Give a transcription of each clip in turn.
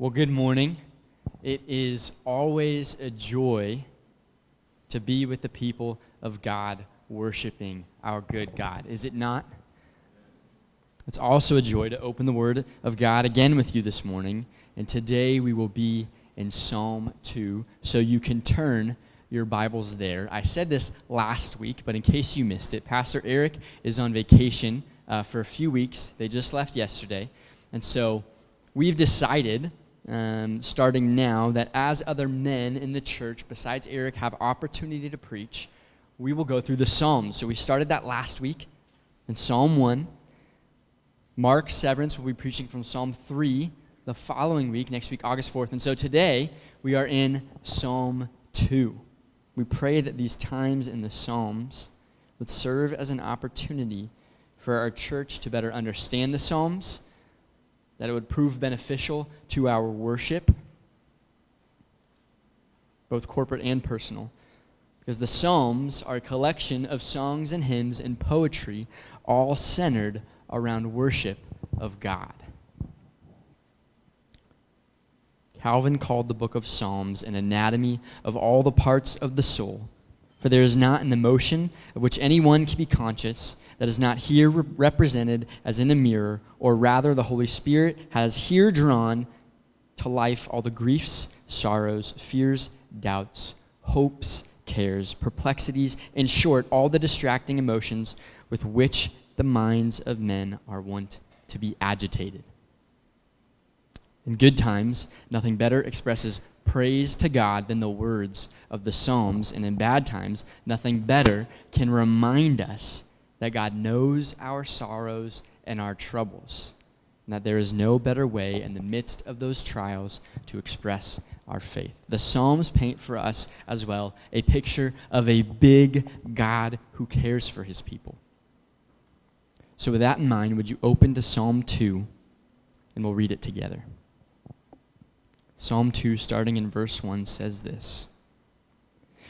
Well, good morning. It is always a joy to be with the people of God worshiping our good God, is it not? It's also a joy to open the Word of God again with you this morning. And today we will be in Psalm 2. So you can turn your Bibles there. I said this last week, but in case you missed it, Pastor Eric is on vacation uh, for a few weeks. They just left yesterday. And so we've decided um, starting now that as other men in the church, besides Eric, have opportunity to preach, we will go through the Psalms. So we started that last week in Psalm 1. Mark Severance will be preaching from Psalm 3 the following week, next week, August 4th. And so today we are in Psalm 2. We pray that these times in the Psalms would serve as an opportunity for our church to better understand the Psalms that it would prove beneficial to our worship, both corporate and personal. Because the Psalms are a collection of songs and hymns and poetry, all centered around worship of God. Calvin called the book of Psalms an anatomy of all the parts of the soul, for there is not an emotion of which anyone can be conscious that is not here re- represented as in a mirror, or rather, the Holy Spirit has here drawn to life all the griefs, sorrows, fears, doubts, hopes, cares, perplexities, in short, all the distracting emotions with which the minds of men are wont to be agitated. In good times, nothing better expresses praise to God than the words of the Psalms, and in bad times, nothing better can remind us that God knows our sorrows and our troubles, and that there is no better way in the midst of those trials to express our faith. The Psalms paint for us as well a picture of a big God who cares for his people. So, with that in mind, would you open to Psalm 2 and we'll read it together? Psalm 2, starting in verse 1, says this.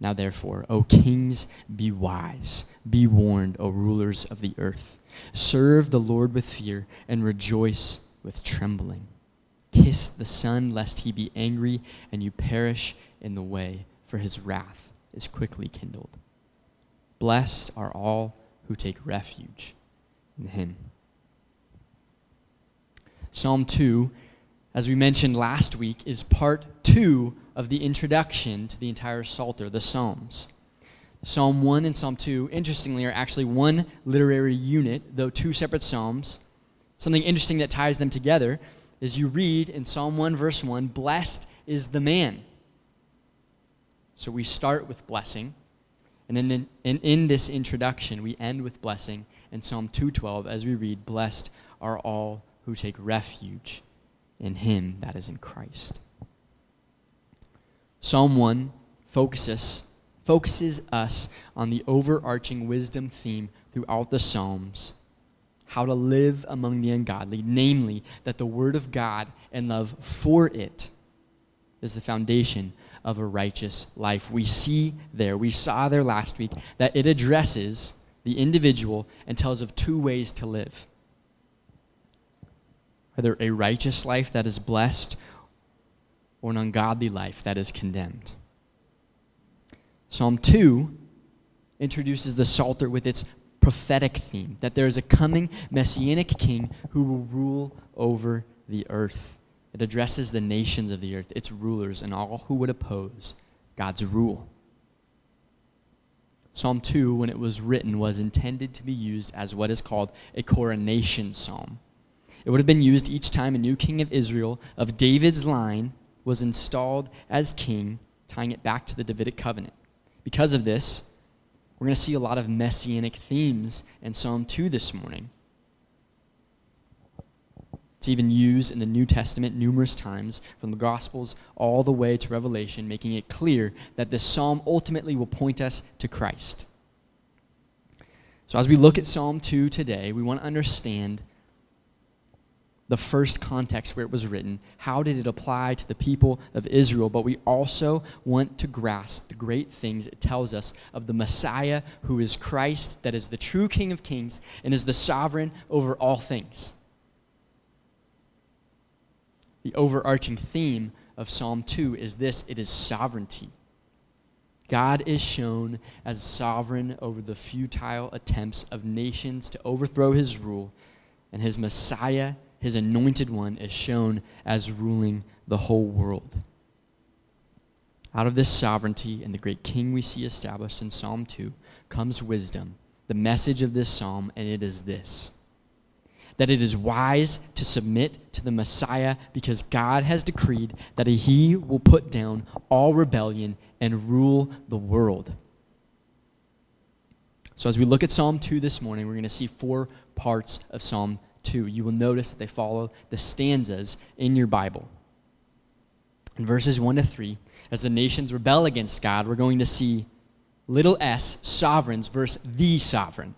Now, therefore, O kings, be wise. Be warned, O rulers of the earth. Serve the Lord with fear and rejoice with trembling. Kiss the Son, lest he be angry and you perish in the way, for his wrath is quickly kindled. Blessed are all who take refuge in him. Psalm 2, as we mentioned last week, is part 2 of the introduction to the entire Psalter, the Psalms. Psalm 1 and Psalm 2, interestingly, are actually one literary unit, though two separate Psalms. Something interesting that ties them together is you read in Psalm 1, verse 1, Blessed is the man. So we start with blessing, and in, the, in, in this introduction, we end with blessing in Psalm 2.12 as we read, Blessed are all who take refuge in him that is in Christ. Psalm 1 focuses, focuses us on the overarching wisdom theme throughout the Psalms how to live among the ungodly, namely, that the Word of God and love for it is the foundation of a righteous life. We see there, we saw there last week, that it addresses the individual and tells of two ways to live either a righteous life that is blessed or an ungodly life that is condemned. Psalm 2 introduces the Psalter with its prophetic theme that there is a coming messianic king who will rule over the earth. It addresses the nations of the earth, its rulers, and all who would oppose God's rule. Psalm 2, when it was written, was intended to be used as what is called a coronation psalm. It would have been used each time a new king of Israel, of David's line, was installed as king, tying it back to the Davidic covenant. Because of this, we're going to see a lot of messianic themes in Psalm 2 this morning. It's even used in the New Testament numerous times, from the Gospels all the way to Revelation, making it clear that this psalm ultimately will point us to Christ. So, as we look at Psalm 2 today, we want to understand the first context where it was written. How did it apply to the people of Israel? But we also want to grasp the great things it tells us of the Messiah, who is Christ, that is the true King of kings, and is the sovereign over all things the overarching theme of Psalm 2 is this it is sovereignty. God is shown as sovereign over the futile attempts of nations to overthrow his rule, and his Messiah, his anointed one, is shown as ruling the whole world. Out of this sovereignty and the great king we see established in Psalm 2 comes wisdom, the message of this psalm, and it is this that it is wise to submit to the Messiah because God has decreed that he will put down all rebellion and rule the world. So, as we look at Psalm 2 this morning, we're going to see four parts of Psalm 2. You will notice that they follow the stanzas in your Bible. In verses 1 to 3, as the nations rebel against God, we're going to see little s, sovereigns, versus the sovereign.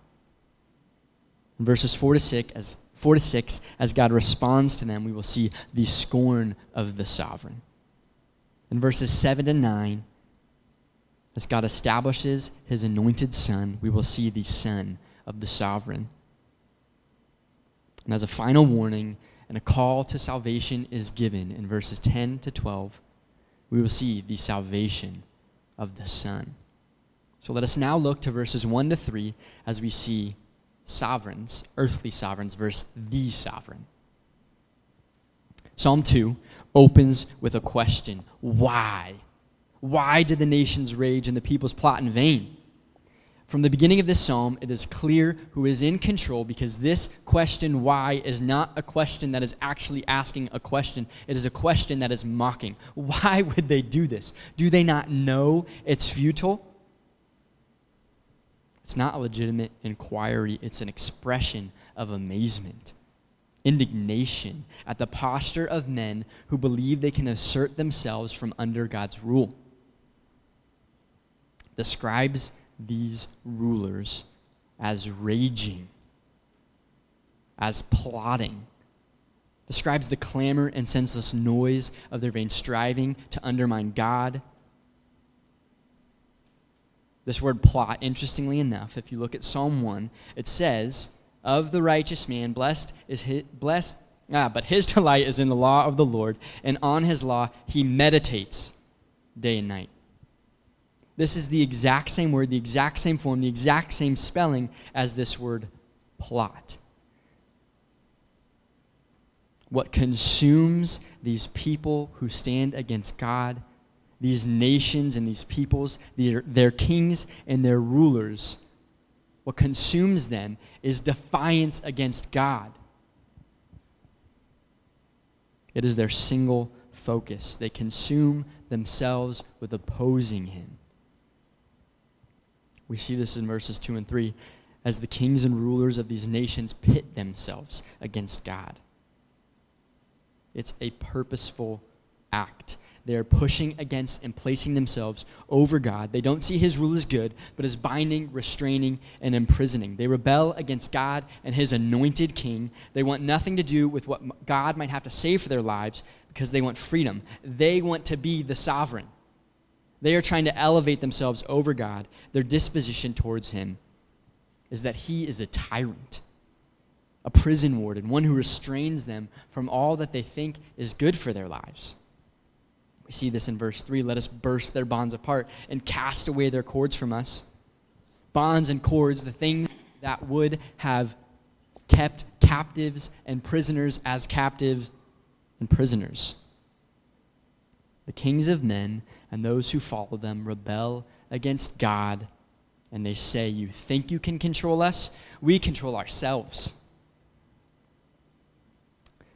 In verses 4 to 6, as 4 to 6, as God responds to them, we will see the scorn of the sovereign. In verses 7 to 9, as God establishes his anointed son, we will see the son of the sovereign. And as a final warning and a call to salvation is given in verses 10 to 12, we will see the salvation of the Son. So let us now look to verses 1 to 3 as we see sovereigns, earthly sovereigns, versus the sovereign. Psalm 2 opens with a question Why? Why did the nations rage and the peoples plot in vain? From the beginning of this psalm, it is clear who is in control because this question, why, is not a question that is actually asking a question. It is a question that is mocking. Why would they do this? Do they not know it's futile? It's not a legitimate inquiry, it's an expression of amazement, indignation at the posture of men who believe they can assert themselves from under God's rule. Describes these rulers as raging, as plotting. Describes the clamor and senseless noise of their vain striving to undermine God this word plot, interestingly enough, if you look at Psalm 1, it says, Of the righteous man, blessed is his, blessed, ah, but his delight is in the law of the Lord, and on his law he meditates day and night. This is the exact same word, the exact same form, the exact same spelling as this word plot. What consumes these people who stand against God these nations and these peoples, their, their kings and their rulers, what consumes them is defiance against God. It is their single focus. They consume themselves with opposing Him. We see this in verses 2 and 3 as the kings and rulers of these nations pit themselves against God. It's a purposeful act. They're pushing against and placing themselves over God. They don't see his rule as good, but as binding, restraining, and imprisoning. They rebel against God and his anointed king. They want nothing to do with what God might have to say for their lives because they want freedom. They want to be the sovereign. They are trying to elevate themselves over God. Their disposition towards him is that he is a tyrant, a prison warden, one who restrains them from all that they think is good for their lives. We see this in verse 3. Let us burst their bonds apart and cast away their cords from us. Bonds and cords, the things that would have kept captives and prisoners as captives and prisoners. The kings of men and those who follow them rebel against God and they say, You think you can control us? We control ourselves.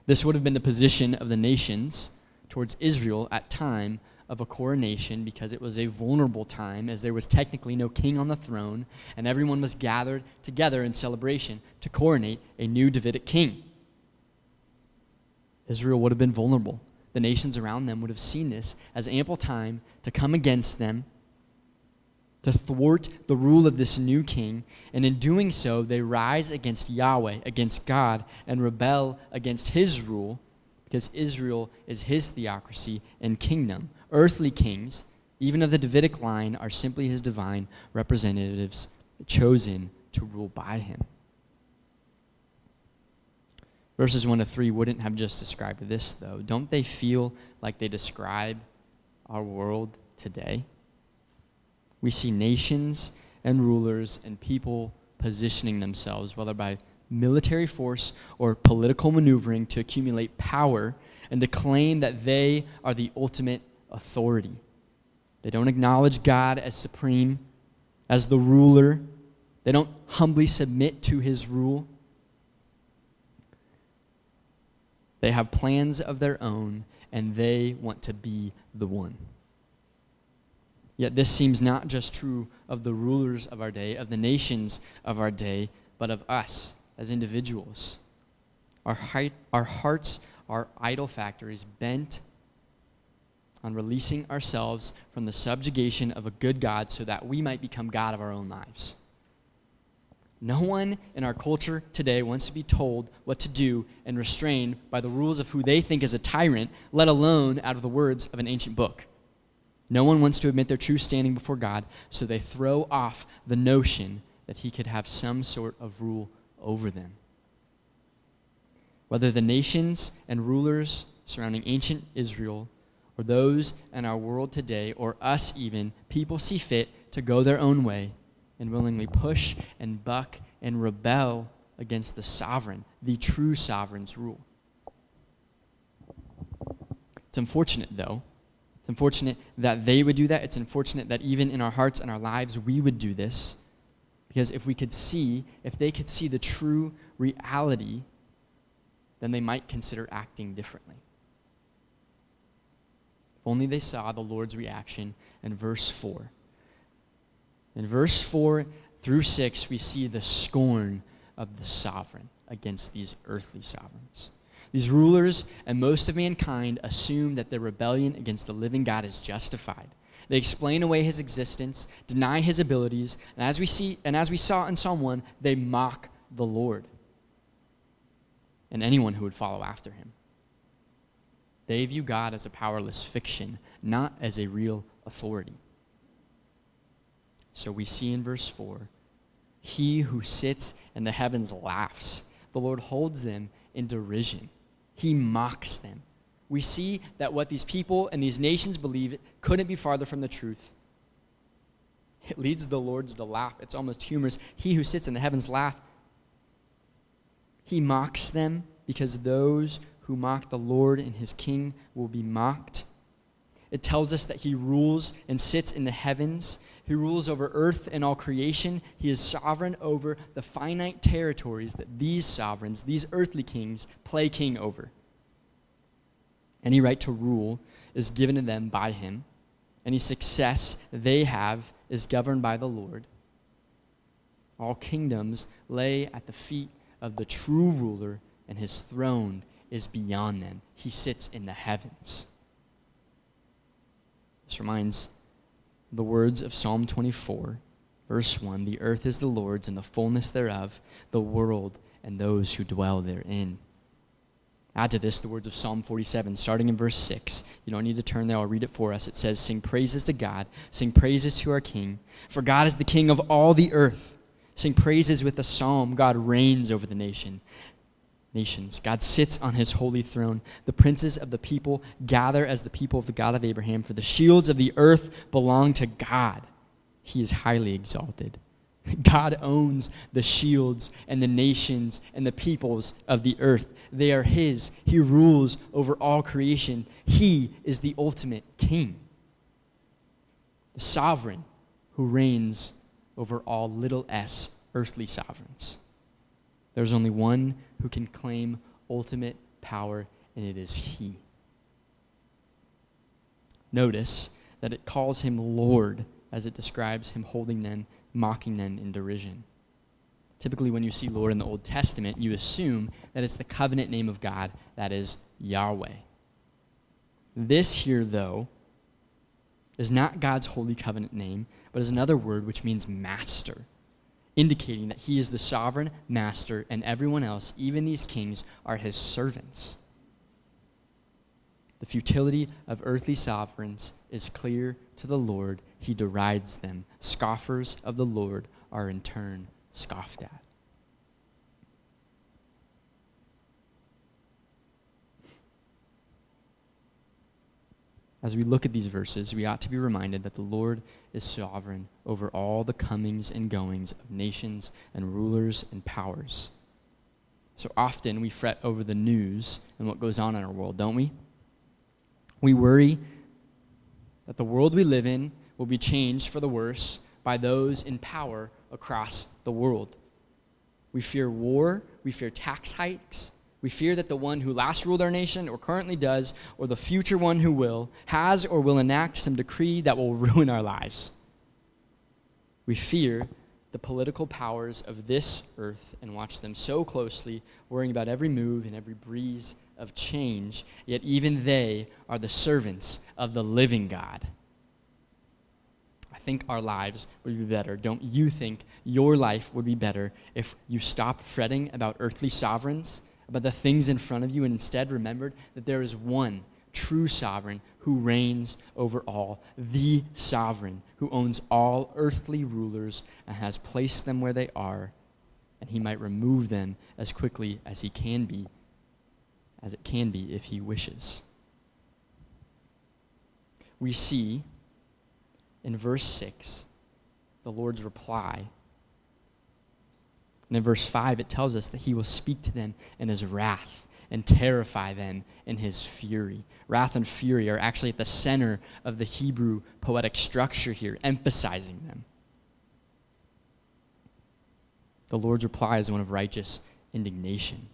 This would have been the position of the nations towards Israel at time of a coronation because it was a vulnerable time as there was technically no king on the throne and everyone was gathered together in celebration to coronate a new Davidic king. Israel would have been vulnerable. The nations around them would have seen this as ample time to come against them, to thwart the rule of this new king, and in doing so, they rise against Yahweh, against God, and rebel against his rule because Israel is his theocracy and kingdom. Earthly kings, even of the Davidic line, are simply his divine representatives chosen to rule by him. Verses 1 to 3 wouldn't have just described this, though. Don't they feel like they describe our world today? We see nations and rulers and people positioning themselves, whether by military force or political maneuvering to accumulate power and to claim that they are the ultimate authority. They don't acknowledge God as supreme, as the ruler. They don't humbly submit to his rule. They have plans of their own, and they want to be the one. Yet this seems not just true of the rulers of our day, of the nations of our day, but of us as individuals. Our, height, our hearts are idol factories bent on releasing ourselves from the subjugation of a good God so that we might become God of our own lives. No one in our culture today wants to be told what to do and restrained by the rules of who they think is a tyrant, let alone out of the words of an ancient book. No one wants to admit their true standing before God, so they throw off the notion that he could have some sort of rule over them. Whether the nations and rulers surrounding ancient Israel, or those in our world today, or us even, people see fit to go their own way and willingly push and buck and rebel against the sovereign, the true sovereign's rule. It's unfortunate, though. It's unfortunate that they would do that. It's unfortunate that even in our hearts and our lives we would do this. Because if we could see, if they could see the true reality, then they might consider acting differently. If only they saw the Lord's reaction in verse 4. In verse 4 through 6, we see the scorn of the sovereign against these earthly sovereigns. These rulers and most of mankind assume that their rebellion against the living God is justified. They explain away his existence, deny his abilities, and as we see and as we saw in Psalm 1, they mock the Lord and anyone who would follow after him. They view God as a powerless fiction, not as a real authority. So we see in verse 4 He who sits in the heavens laughs. The Lord holds them in derision, He mocks them we see that what these people and these nations believe couldn't be farther from the truth. It leads the Lord's to laugh. It's almost humorous. He who sits in the heavens laugh. He mocks them because those who mock the Lord and his king will be mocked. It tells us that he rules and sits in the heavens. He rules over earth and all creation. He is sovereign over the finite territories that these sovereigns, these earthly kings, play king over. Any right to rule is given to them by him. Any success they have is governed by the Lord. All kingdoms lay at the feet of the true ruler, and his throne is beyond them. He sits in the heavens. This reminds the words of Psalm 24, verse 1 The earth is the Lord's and the fullness thereof, the world and those who dwell therein. Add to this the words of Psalm 47, starting in verse 6. You don't need to turn there, I'll read it for us. It says, Sing praises to God, sing praises to our King, for God is the King of all the earth. Sing praises with a psalm. God reigns over the nation. Nations. God sits on his holy throne. The princes of the people gather as the people of the God of Abraham, for the shields of the earth belong to God. He is highly exalted. God owns the shields and the nations and the peoples of the earth. They are His. He rules over all creation. He is the ultimate king, the sovereign who reigns over all little s earthly sovereigns. There's only one who can claim ultimate power, and it is He. Notice that it calls him Lord as it describes him holding them, mocking them in derision. Typically, when you see Lord in the Old Testament, you assume that it's the covenant name of God, that is Yahweh. This here, though, is not God's holy covenant name, but is another word which means master, indicating that he is the sovereign master and everyone else, even these kings, are his servants. The futility of earthly sovereigns is clear to the Lord. He derides them. Scoffers of the Lord are in turn scoffed at. As we look at these verses, we ought to be reminded that the Lord is sovereign over all the comings and goings of nations and rulers and powers. So often we fret over the news and what goes on in our world, don't we? We worry that the world we live in will be changed for the worse by those in power across the world. We fear war, we fear tax hikes, we fear that the one who last ruled our nation, or currently does, or the future one who will, has or will enact some decree that will ruin our lives. We fear the political powers of this earth and watch them so closely, worrying about every move and every breeze of change, yet even they are the servants of the living God. I think our lives would be better. Don't you think your life would be better if you stopped fretting about earthly sovereigns, about the things in front of you, and instead remembered that there is one true sovereign who reigns over all, the sovereign who owns all earthly rulers and has placed them where they are, and he might remove them as quickly as he can be as it can be if he wishes. We see in verse 6 the Lord's reply. And in verse 5, it tells us that he will speak to them in his wrath and terrify them in his fury. Wrath and fury are actually at the center of the Hebrew poetic structure here, emphasizing them. The Lord's reply is one of righteous indignation.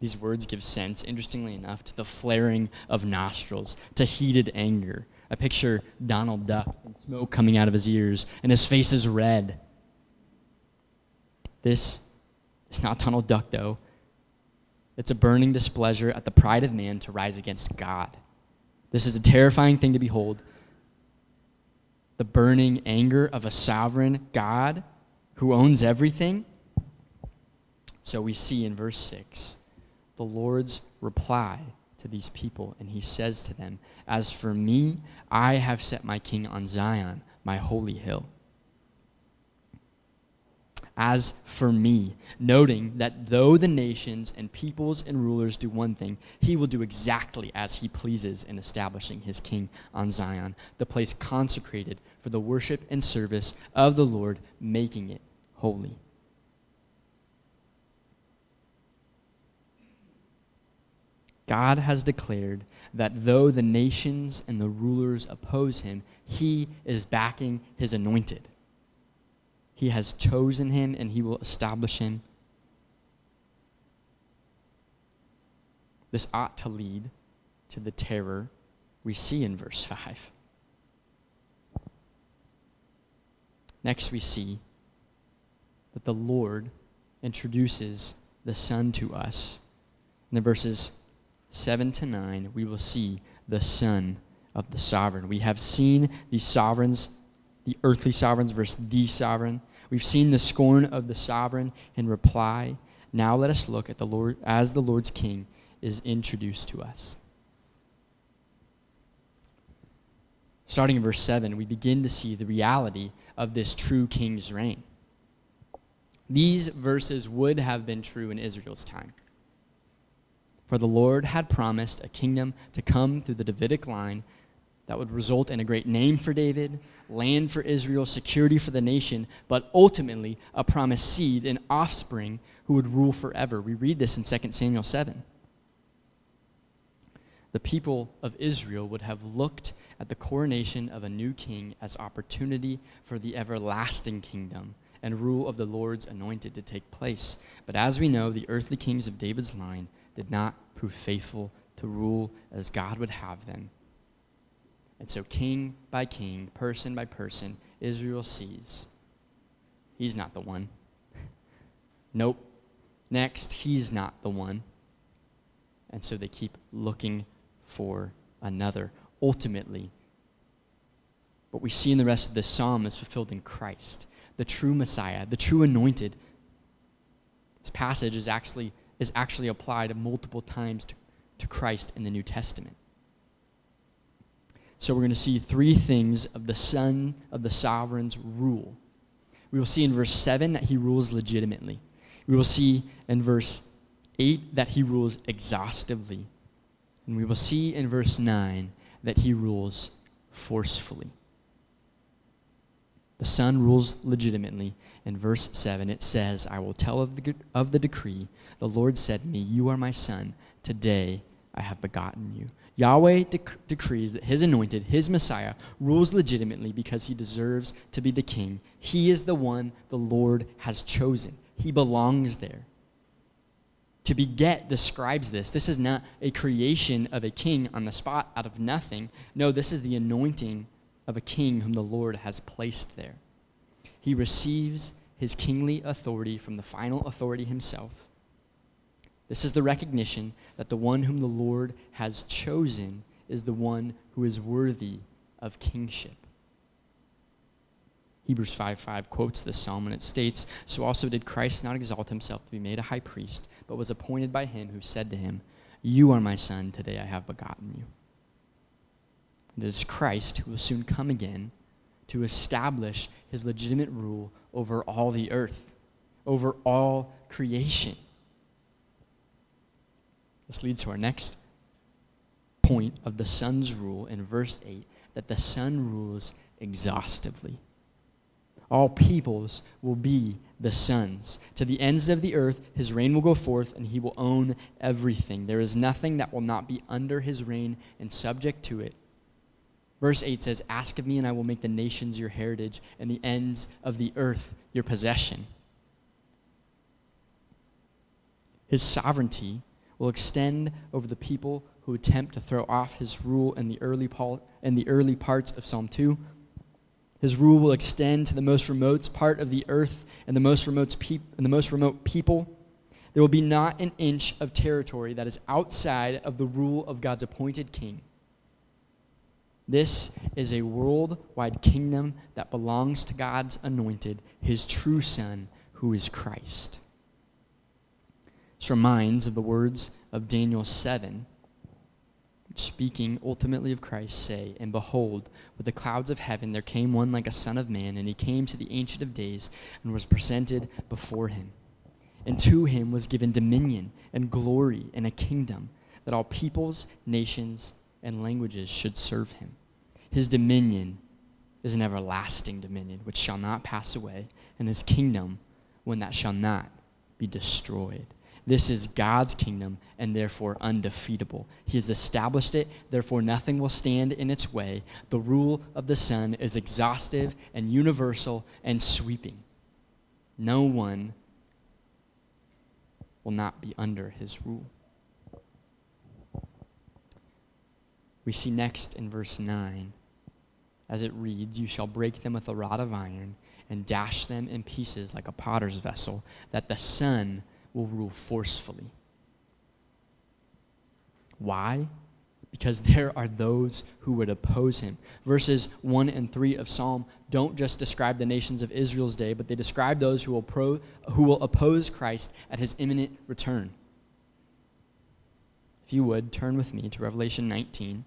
These words give sense, interestingly enough, to the flaring of nostrils, to heated anger. I picture Donald Duck and smoke coming out of his ears, and his face is red. This is not Donald Duck, though. It's a burning displeasure at the pride of man to rise against God. This is a terrifying thing to behold. The burning anger of a sovereign God who owns everything. So we see in verse 6 the Lord's reply to these people, and he says to them, As for me, I have set my king on Zion, my holy hill. As for me, noting that though the nations and peoples and rulers do one thing, he will do exactly as he pleases in establishing his king on Zion, the place consecrated for the worship and service of the Lord, making it holy. God has declared that though the nations and the rulers oppose him, he is backing his anointed. He has chosen him and he will establish him. This ought to lead to the terror we see in verse 5. Next, we see that the Lord introduces the Son to us. In the verses 7 to 9, we will see the Son of the sovereign. We have seen the sovereigns, the earthly sovereigns versus the sovereign. We've seen the scorn of the sovereign in reply. Now let us look at the Lord as the Lord's king is introduced to us. Starting in verse 7, we begin to see the reality of this true king's reign. These verses would have been true in Israel's time. For the Lord had promised a kingdom to come through the Davidic line that would result in a great name for David, land for Israel, security for the nation, but ultimately a promised seed, an offspring who would rule forever. We read this in 2 Samuel 7. the people of Israel would have looked at the coronation of a new king as opportunity for the everlasting kingdom and rule of the Lord's anointed to take place. But as we know, the earthly kings of David's line did not prove faithful to rule as God would have them. And so, king by king, person by person, Israel sees he's not the one. nope. Next, he's not the one. And so they keep looking for another. Ultimately, what we see in the rest of this psalm is fulfilled in Christ, the true Messiah, the true anointed. This passage is actually, is actually applied multiple times to, to Christ in the New Testament. So we're going to see three things of the Son of the Sovereign's rule. We will see in verse 7 that he rules legitimately. We will see in verse 8 that he rules exhaustively. And we will see in verse 9 that he rules forcefully. The Son rules legitimately. In verse 7, it says, I will tell of the, of the decree. The Lord said to me, You are my Son. Today I have begotten you. Yahweh dec- decrees that his anointed, his Messiah, rules legitimately because he deserves to be the king. He is the one the Lord has chosen, he belongs there. To beget describes this. This is not a creation of a king on the spot out of nothing. No, this is the anointing of a king whom the Lord has placed there. He receives his kingly authority from the final authority himself. This is the recognition that the one whom the Lord has chosen is the one who is worthy of kingship. Hebrews 5 5 quotes this psalm and it states, So also did Christ not exalt himself to be made a high priest, but was appointed by him who said to him, You are my son, today I have begotten you. And it is Christ who will soon come again to establish his legitimate rule over all the earth, over all creation. This leads to our next point of the Son's rule in verse 8 that the Son rules exhaustively. All peoples will be the Son's. To the ends of the earth, his reign will go forth, and he will own everything. There is nothing that will not be under his reign and subject to it. Verse 8 says, Ask of me, and I will make the nations your heritage, and the ends of the earth your possession. His sovereignty will extend over the people who attempt to throw off his rule in the early, in the early parts of Psalm 2 his rule will extend to the most remote part of the earth and the most remote, and the most remote people. There will be not an inch of territory that is outside of the rule of God's appointed king. This is a worldwide kingdom that belongs to God's anointed, his true Son, who is Christ. This reminds of the words of Daniel 7 speaking ultimately of Christ, say, And behold, with the clouds of heaven there came one like a son of man, and he came to the Ancient of Days and was presented before him. And to him was given dominion and glory and a kingdom, that all peoples, nations, and languages should serve him. His dominion is an everlasting dominion which shall not pass away, and his kingdom one that shall not be destroyed. This is God's kingdom and therefore undefeatable. He has established it, therefore nothing will stand in its way. The rule of the Son is exhaustive and universal and sweeping. No one will not be under his rule. We see next in verse 9, as it reads, You shall break them with a rod of iron and dash them in pieces like a potter's vessel, that the Son will rule forcefully. Why? Because there are those who would oppose him. Verses 1 and 3 of Psalm don't just describe the nations of Israel's day, but they describe those who will, pro, who will oppose Christ at his imminent return. If you would, turn with me to Revelation 19,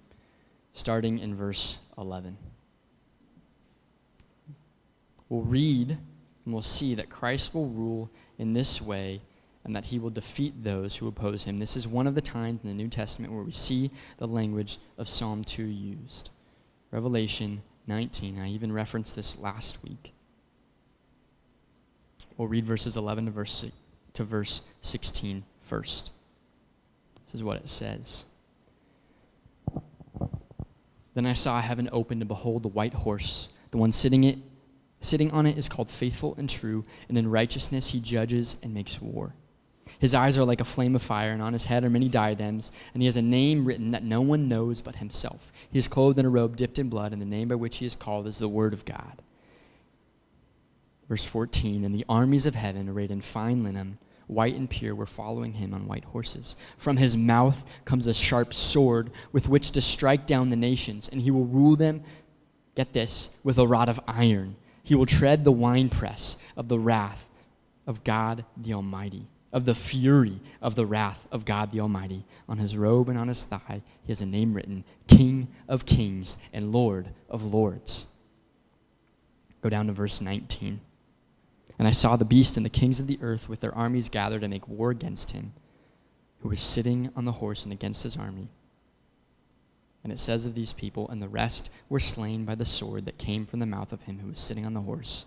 starting in verse 11. We'll read and we'll see that Christ will rule in this way and that he will defeat those who oppose him. This is one of the times in the New Testament where we see the language of Psalm 2 used. Revelation 19. I even referenced this last week. We'll read verses 11 to verse, to verse 16 first. This is what it says. Then I saw heaven open and behold, the white horse. The one sitting, it, sitting on it is called Faithful and True, and in righteousness he judges and makes war. His eyes are like a flame of fire, and on his head are many diadems, and he has a name written that no one knows but himself. He is clothed in a robe dipped in blood, and the name by which he is called is the Word of God. Verse 14 And the armies of heaven, arrayed in fine linen, white and pure, were following him on white horses. From his mouth comes a sharp sword with which to strike down the nations, and he will rule them, get this, with a rod of iron. He will tread the winepress of the wrath of God the Almighty, of the fury of the wrath of God the Almighty. On his robe and on his thigh, he has a name written King of Kings and Lord of Lords. Go down to verse 19. And I saw the beast and the kings of the earth with their armies gathered to make war against him, who was sitting on the horse and against his army. And it says of these people, and the rest were slain by the sword that came from the mouth of him who was sitting on the horse.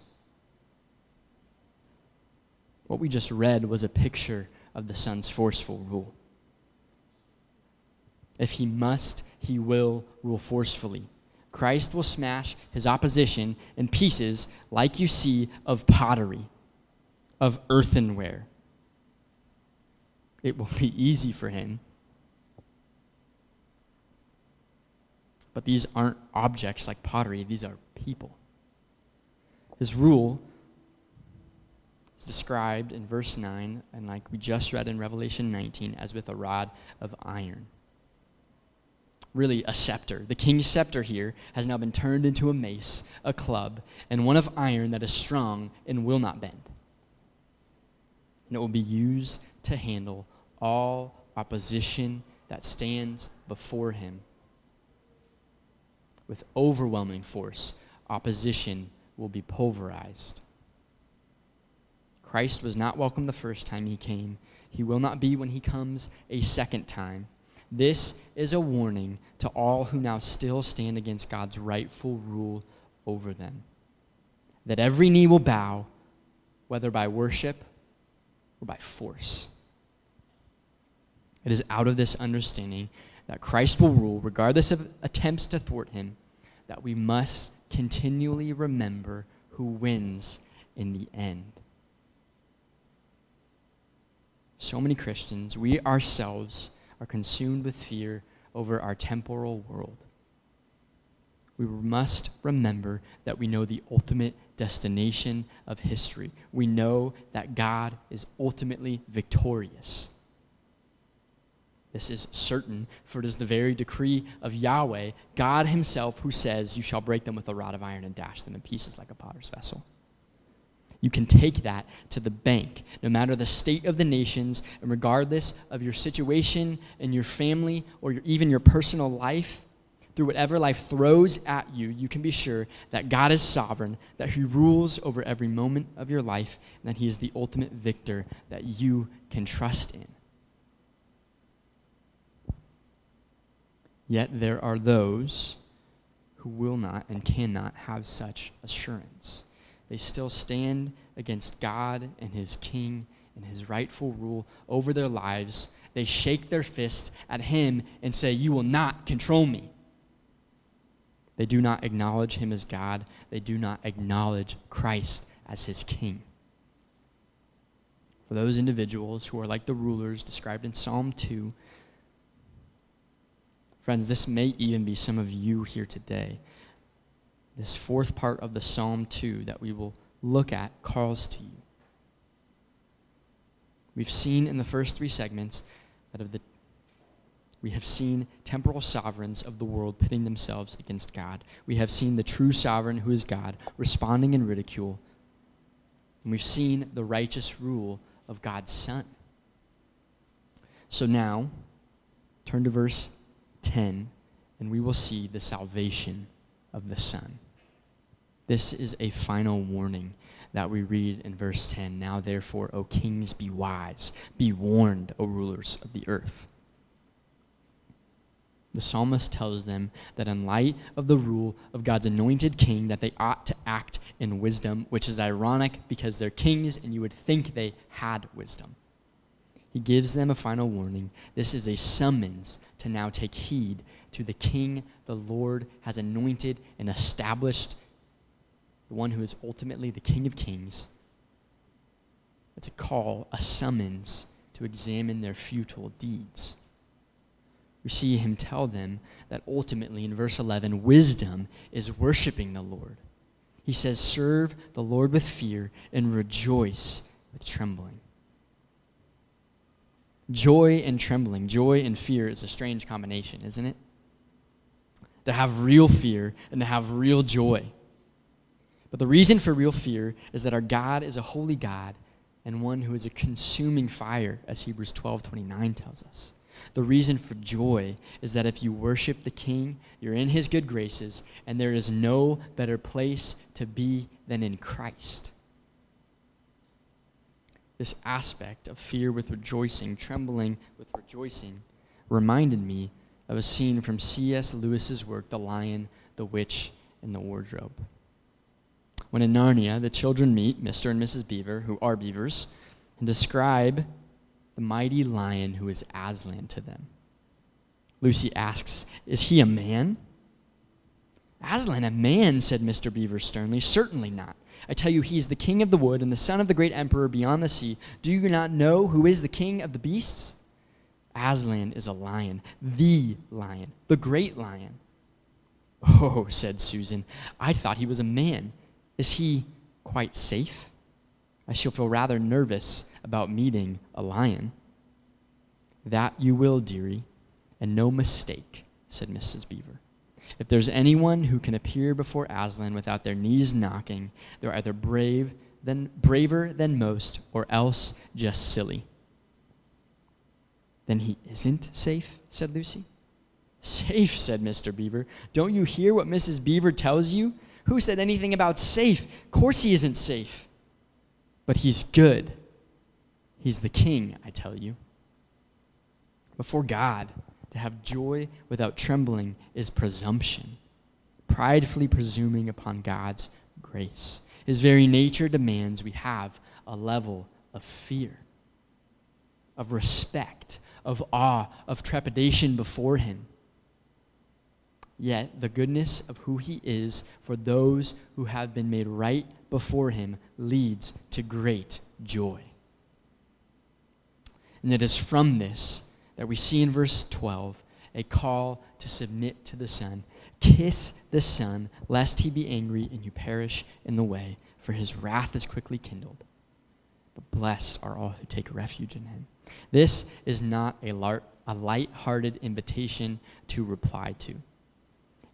What we just read was a picture of the Son's forceful rule. If he must, he will rule forcefully. Christ will smash his opposition in pieces like you see of pottery, of earthenware. It will be easy for him. But these aren't objects like pottery, these are people. His rule described in verse 9, and like we just read in Revelation 19, as with a rod of iron really a scepter. The king's scepter here has now been turned into a mace, a club, and one of iron that is strong and will not bend. And it will be used to handle all opposition that stands before him. With overwhelming force, opposition will be pulverized. Christ was not welcome the first time he came. He will not be when he comes a second time. This is a warning to all who now still stand against God's rightful rule over them. That every knee will bow, whether by worship or by force. It is out of this understanding that Christ will rule, regardless of attempts to thwart him, that we must continually remember who wins in the end. So many Christians, we ourselves, are consumed with fear over our temporal world. We must remember that we know the ultimate destination of history. We know that God is ultimately victorious. This is certain, for it is the very decree of Yahweh, God Himself, who says, You shall break them with a rod of iron and dash them in pieces like a potter's vessel. You can take that to the bank, no matter the state of the nations, and regardless of your situation and your family or your, even your personal life, through whatever life throws at you, you can be sure that God is sovereign, that He rules over every moment of your life, and that He is the ultimate victor that you can trust in. Yet there are those who will not and cannot have such assurance they still stand against God and his king and his rightful rule over their lives. They shake their fists at him and say, You will not control me. They do not acknowledge him as God, they do not acknowledge Christ as his king. For those individuals who are like the rulers described in Psalm 2, friends, this may even be some of you here today this fourth part of the Psalm 2 that we will look at calls to you. We've seen in the first three segments that of the we have seen temporal sovereigns of the world pitting themselves against God. We have seen the true sovereign, who is God, responding in ridicule. And we've seen the righteous rule of God's Son. So now, turn to verse 10, and we will see the salvation of the Son. This is a final warning that we read in verse 10. Now, therefore, O kings, be wise. Be warned, O rulers of the earth. The psalmist tells them that in light of the rule of God's anointed king, that they ought to act in wisdom, which is ironic because they're kings and you would think they had wisdom. He gives them a final warning. This is a summons to now take heed to the King the Lord has anointed and established, the one who is ultimately the King of Kings. It's a call, a summons to examine their futile deeds. We see him tell them that ultimately, in verse 11, wisdom is worshiping the Lord. He says, Serve the Lord with fear and rejoice with trembling. Joy and trembling, joy and fear is a strange combination, isn't it? To have real fear and to have real joy. But the reason for real fear is that our God is a holy God and one who is a consuming fire, as Hebrews 12 29 tells us. The reason for joy is that if you worship the King, you're in his good graces, and there is no better place to be than in Christ this aspect of fear with rejoicing, trembling with rejoicing, reminded me of a scene from C.S. Lewis's work, The Lion, the Witch, and the Wardrobe. When in Narnia, the children meet Mr. and Mrs. Beaver, who are beavers, and describe the mighty lion who is Aslan to them. Lucy asks, Is he a man? Aslan, a man, said Mr. Beaver sternly. Certainly not. I tell you, he is the king of the wood and the son of the great emperor beyond the sea. Do you not know who is the king of the beasts? Aslan is a lion, the lion, the great lion. Oh, said Susan, I thought he was a man. Is he quite safe? I shall feel rather nervous about meeting a lion. That you will, dearie, and no mistake, said Mrs. Beaver. If there's anyone who can appear before Aslan without their knees knocking, they're either brave than braver than most, or else just silly. Then he isn't safe, said Lucy. Safe, said Mr. Beaver. Don't you hear what Mrs. Beaver tells you? Who said anything about safe? Of course he isn't safe. But he's good. He's the king, I tell you. Before God, to have joy without trembling is presumption, pridefully presuming upon God's grace. His very nature demands we have a level of fear, of respect, of awe, of trepidation before Him. Yet the goodness of who He is for those who have been made right before Him leads to great joy. And it is from this that we see in verse 12 a call to submit to the Son. Kiss the Son, lest he be angry and you perish in the way, for his wrath is quickly kindled. But blessed are all who take refuge in him. This is not a, lar- a light-hearted invitation to reply to.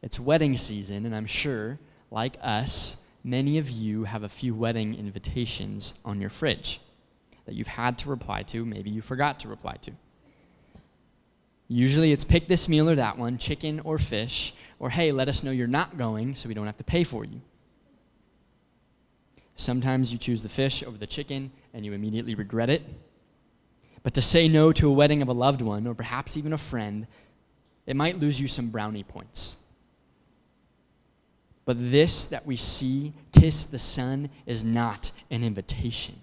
It's wedding season, and I'm sure, like us, many of you have a few wedding invitations on your fridge that you've had to reply to, maybe you forgot to reply to. Usually it's pick this meal or that one, chicken or fish, or hey, let us know you're not going so we don't have to pay for you. Sometimes you choose the fish over the chicken and you immediately regret it. But to say no to a wedding of a loved one, or perhaps even a friend, it might lose you some brownie points. But this that we see, kiss the Son, is not an invitation.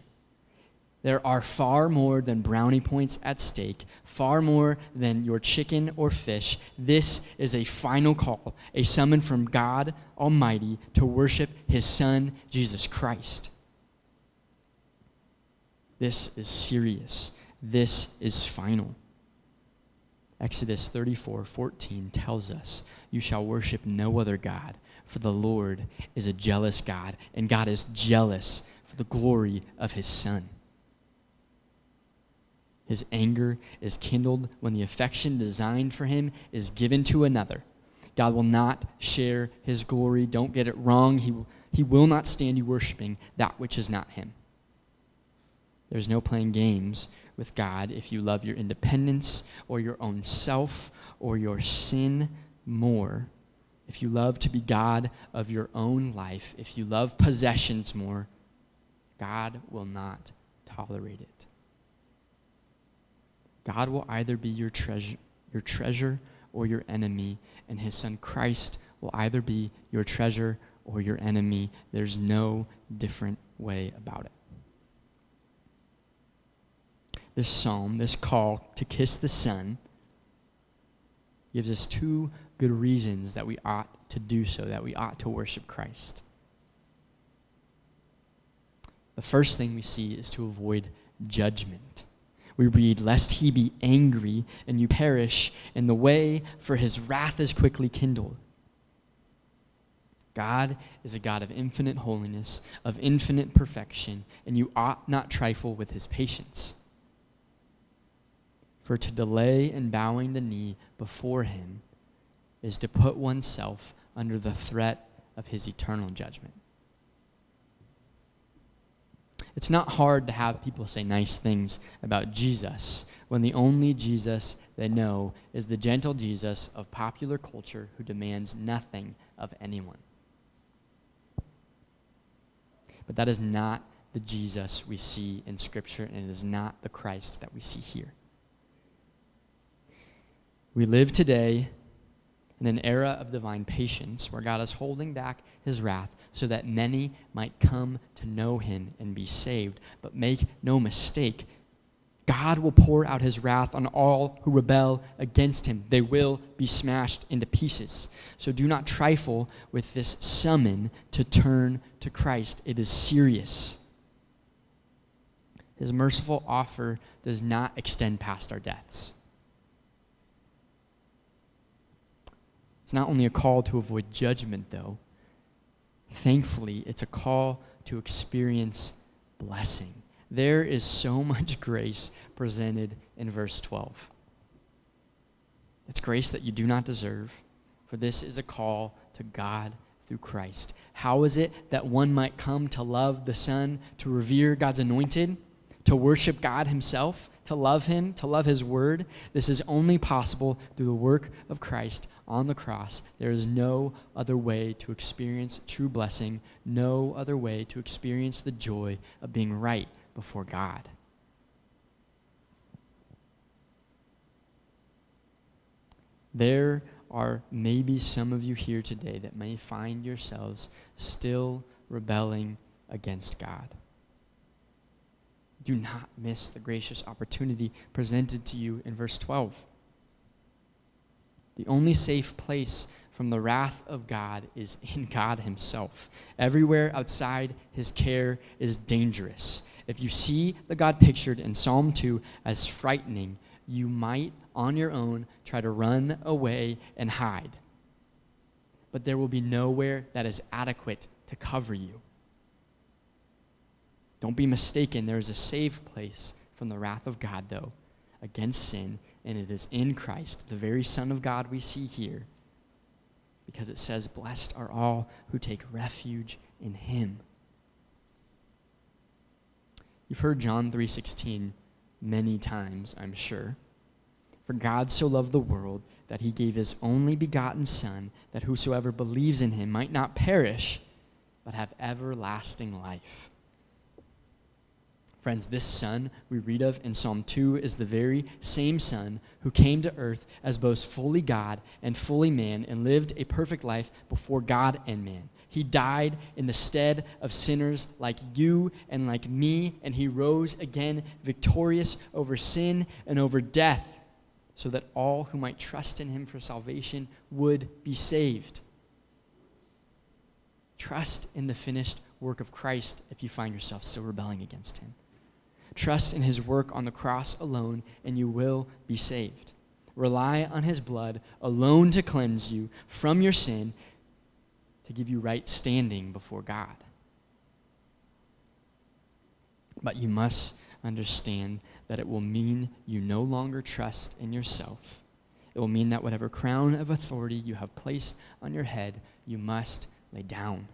There are far more than brownie points at stake, far more than your chicken or fish. This is a final call, a summon from God Almighty to worship His Son, Jesus Christ. This is serious. This is final. Exodus 34 14 tells us, You shall worship no other God, for the Lord is a jealous God, and God is jealous for the glory of His Son. His anger is kindled when the affection designed for him is given to another. God will not share his glory. Don't get it wrong. He, he will not stand you worshiping that which is not him. There's no playing games with God if you love your independence or your own self or your sin more. If you love to be God of your own life, if you love possessions more, God will not tolerate it. God will either be your treasure, your treasure or your enemy, and his son Christ will either be your treasure or your enemy. There's no different way about it. This psalm, this call to kiss the Son, gives us two good reasons that we ought to do so, that we ought to worship Christ. The first thing we see is to avoid judgment. We read, Lest he be angry and you perish, and the way for his wrath is quickly kindled. God is a God of infinite holiness, of infinite perfection, and you ought not trifle with his patience. For to delay in bowing the knee before him is to put oneself under the threat of his eternal judgment. It's not hard to have people say nice things about Jesus when the only Jesus they know is the gentle Jesus of popular culture who demands nothing of anyone. But that is not the Jesus we see in Scripture, and it is not the Christ that we see here. We live today in an era of divine patience where God is holding back his wrath so that many might come to know him and be saved. But make no mistake, God will pour out his wrath on all who rebel against him. They will be smashed into pieces. So do not trifle with this summon to turn to Christ. It is serious. His merciful offer does not extend past our deaths. It's not only a call to avoid judgment, though. Thankfully, it's a call to experience blessing. There is so much grace presented in verse 12. It's grace that you do not deserve, for this is a call to God through Christ. How is it that one might come to love the Son, to revere God's anointed, to worship God Himself, to love Him, to love His Word? This is only possible through the work of Christ on the cross. There is no other way to experience true blessing, no other way to experience the joy of being right before God. There are maybe some of you here today that may find yourselves still rebelling against God. Do not miss the gracious opportunity presented to you in verse 12. The only safe place from the wrath of God is in God Himself. Everywhere outside His care is dangerous. If you see the God pictured in Psalm 2 as frightening, you might, on your own, try to run away and hide. But there will be nowhere that is adequate to cover you. Don't be mistaken, there is a safe place from the wrath of God, though, against sin and it is in Christ, the very Son of God we see here, because it says, Blessed are all who take refuge in him. You've heard John 3:16 many times, I'm sure. For God so loved the world that he gave his only begotten son that whosoever believes in him might not perish but have everlasting life. Friends, this Son we read of in Psalm 2 is the very same Son who came to earth as both fully God and fully man and lived a perfect life before God and man. He died in the stead of sinners like you and like me, and he rose again victorious over sin and over death, so that all who might trust in him for salvation would be saved. Trust in the finished work of Christ if you find yourself still rebelling against him. Trust in his work on the cross alone, and you will be saved. Rely on his blood alone to cleanse you from your sin, to give you right standing before God. But you must understand that it will mean you no longer trust in yourself. It will mean that whatever crown of authority you have placed on your head, you must lay down,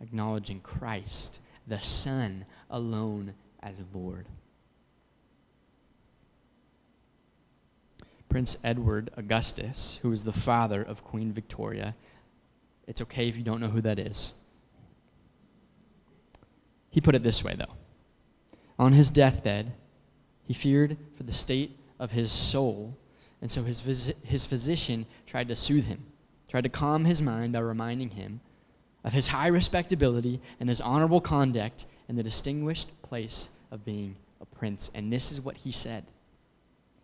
acknowledging Christ, the Son alone as Lord. Prince Edward Augustus, who was the father of Queen Victoria, it's okay if you don't know who that is. He put it this way, though. On his deathbed, he feared for the state of his soul, and so his, phys- his physician tried to soothe him, tried to calm his mind by reminding him of his high respectability and his honorable conduct and the distinguished place of being a prince. And this is what he said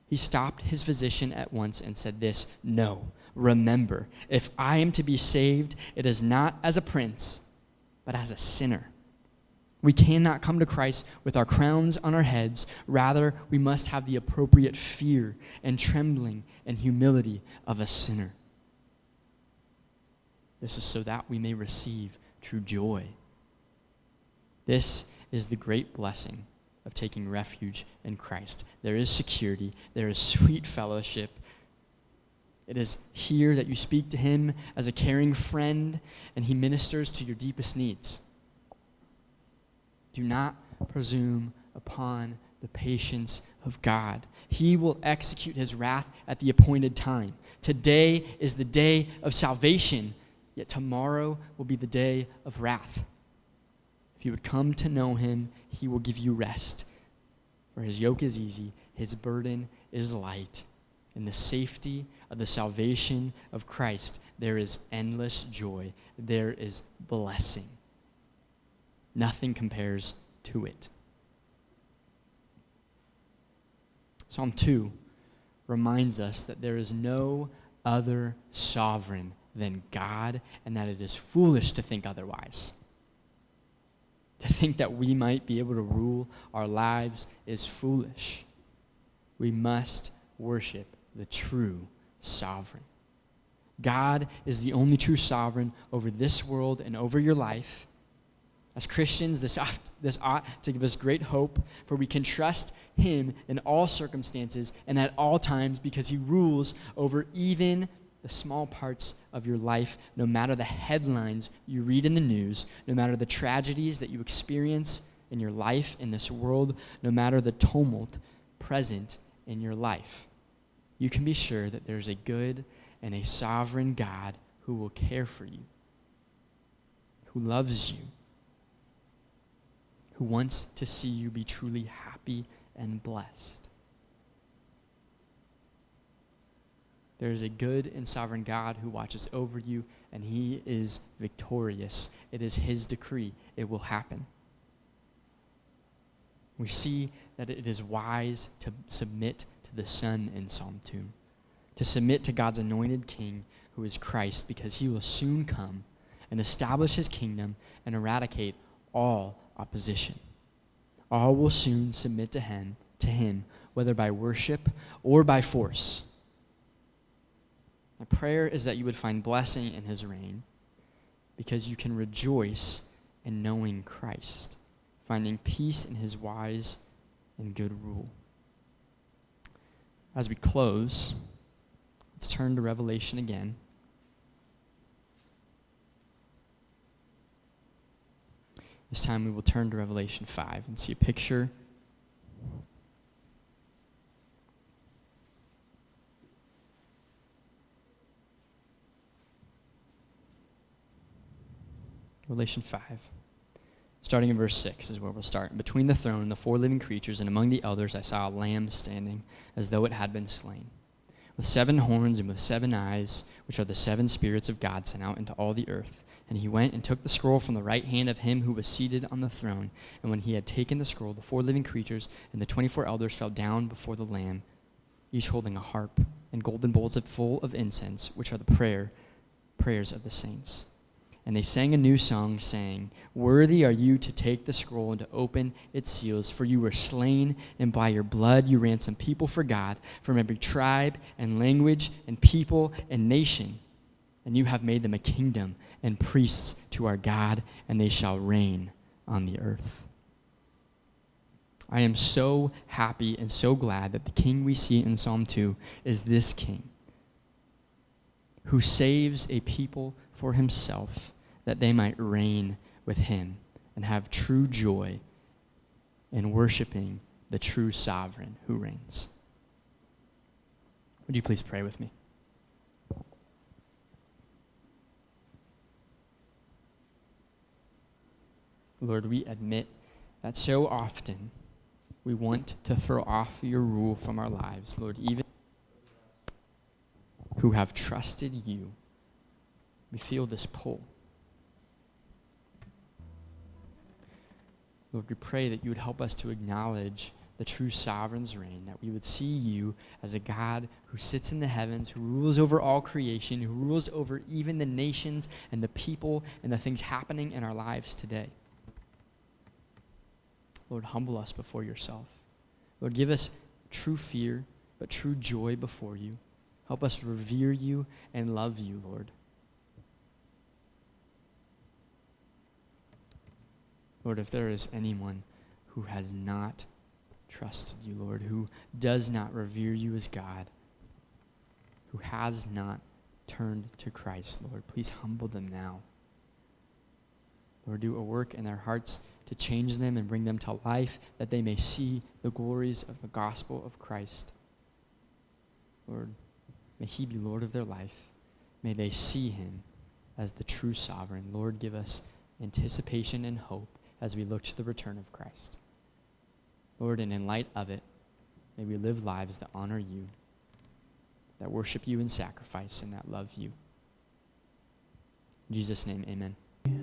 He stopped his physician at once and said, This, no, remember, if I am to be saved, it is not as a prince, but as a sinner. We cannot come to Christ with our crowns on our heads. Rather, we must have the appropriate fear and trembling and humility of a sinner. This is so that we may receive true joy. This is the great blessing of taking refuge in Christ. There is security, there is sweet fellowship. It is here that you speak to Him as a caring friend, and He ministers to your deepest needs. Do not presume upon the patience of God. He will execute His wrath at the appointed time. Today is the day of salvation, yet tomorrow will be the day of wrath. If you would come to know him, he will give you rest. For his yoke is easy, his burden is light. In the safety of the salvation of Christ, there is endless joy, there is blessing. Nothing compares to it. Psalm 2 reminds us that there is no other sovereign than God and that it is foolish to think otherwise. To think that we might be able to rule our lives is foolish. We must worship the true sovereign. God is the only true sovereign over this world and over your life. As Christians, this ought, this ought to give us great hope, for we can trust Him in all circumstances and at all times because He rules over even the small parts of your life, no matter the headlines you read in the news, no matter the tragedies that you experience in your life, in this world, no matter the tumult present in your life. You can be sure that there's a good and a sovereign God who will care for you, who loves you, who wants to see you be truly happy and blessed. There is a good and sovereign God who watches over you, and he is victorious. It is his decree. It will happen. We see that it is wise to submit to the Son in Psalm 2, to submit to God's anointed King, who is Christ, because he will soon come and establish his kingdom and eradicate all opposition. All will soon submit to him, to him, whether by worship or by force. My prayer is that you would find blessing in his reign because you can rejoice in knowing Christ, finding peace in his wise and good rule. As we close, let's turn to Revelation again. This time we will turn to Revelation 5 and see a picture Revelation 5. Starting in verse 6 is where we'll start. Between the throne and the four living creatures, and among the elders, I saw a lamb standing as though it had been slain, with seven horns and with seven eyes, which are the seven spirits of God sent out into all the earth. And he went and took the scroll from the right hand of him who was seated on the throne. And when he had taken the scroll, the four living creatures and the twenty four elders fell down before the Lamb, each holding a harp and golden bowls full of incense, which are the prayer prayers of the saints. And they sang a new song, saying, Worthy are you to take the scroll and to open its seals, for you were slain, and by your blood you ransomed people for God from every tribe and language and people and nation. And you have made them a kingdom and priests to our God, and they shall reign on the earth. I am so happy and so glad that the king we see in Psalm 2 is this king who saves a people for himself that they might reign with him and have true joy in worshiping the true sovereign who reigns. Would you please pray with me? Lord, we admit that so often we want to throw off your rule from our lives, Lord, even who have trusted you. We feel this pull. Lord, we pray that you would help us to acknowledge the true sovereign's reign, that we would see you as a God who sits in the heavens, who rules over all creation, who rules over even the nations and the people and the things happening in our lives today. Lord, humble us before yourself. Lord, give us true fear, but true joy before you. Help us revere you and love you, Lord. Lord, if there is anyone who has not trusted you, Lord, who does not revere you as God, who has not turned to Christ, Lord, please humble them now. Lord, do a work in their hearts to change them and bring them to life that they may see the glories of the gospel of Christ. Lord, may He be Lord of their life. May they see Him as the true sovereign. Lord, give us anticipation and hope as we look to the return of Christ. Lord, and in light of it, may we live lives that honor you, that worship you in sacrifice, and that love you. In Jesus' name, amen.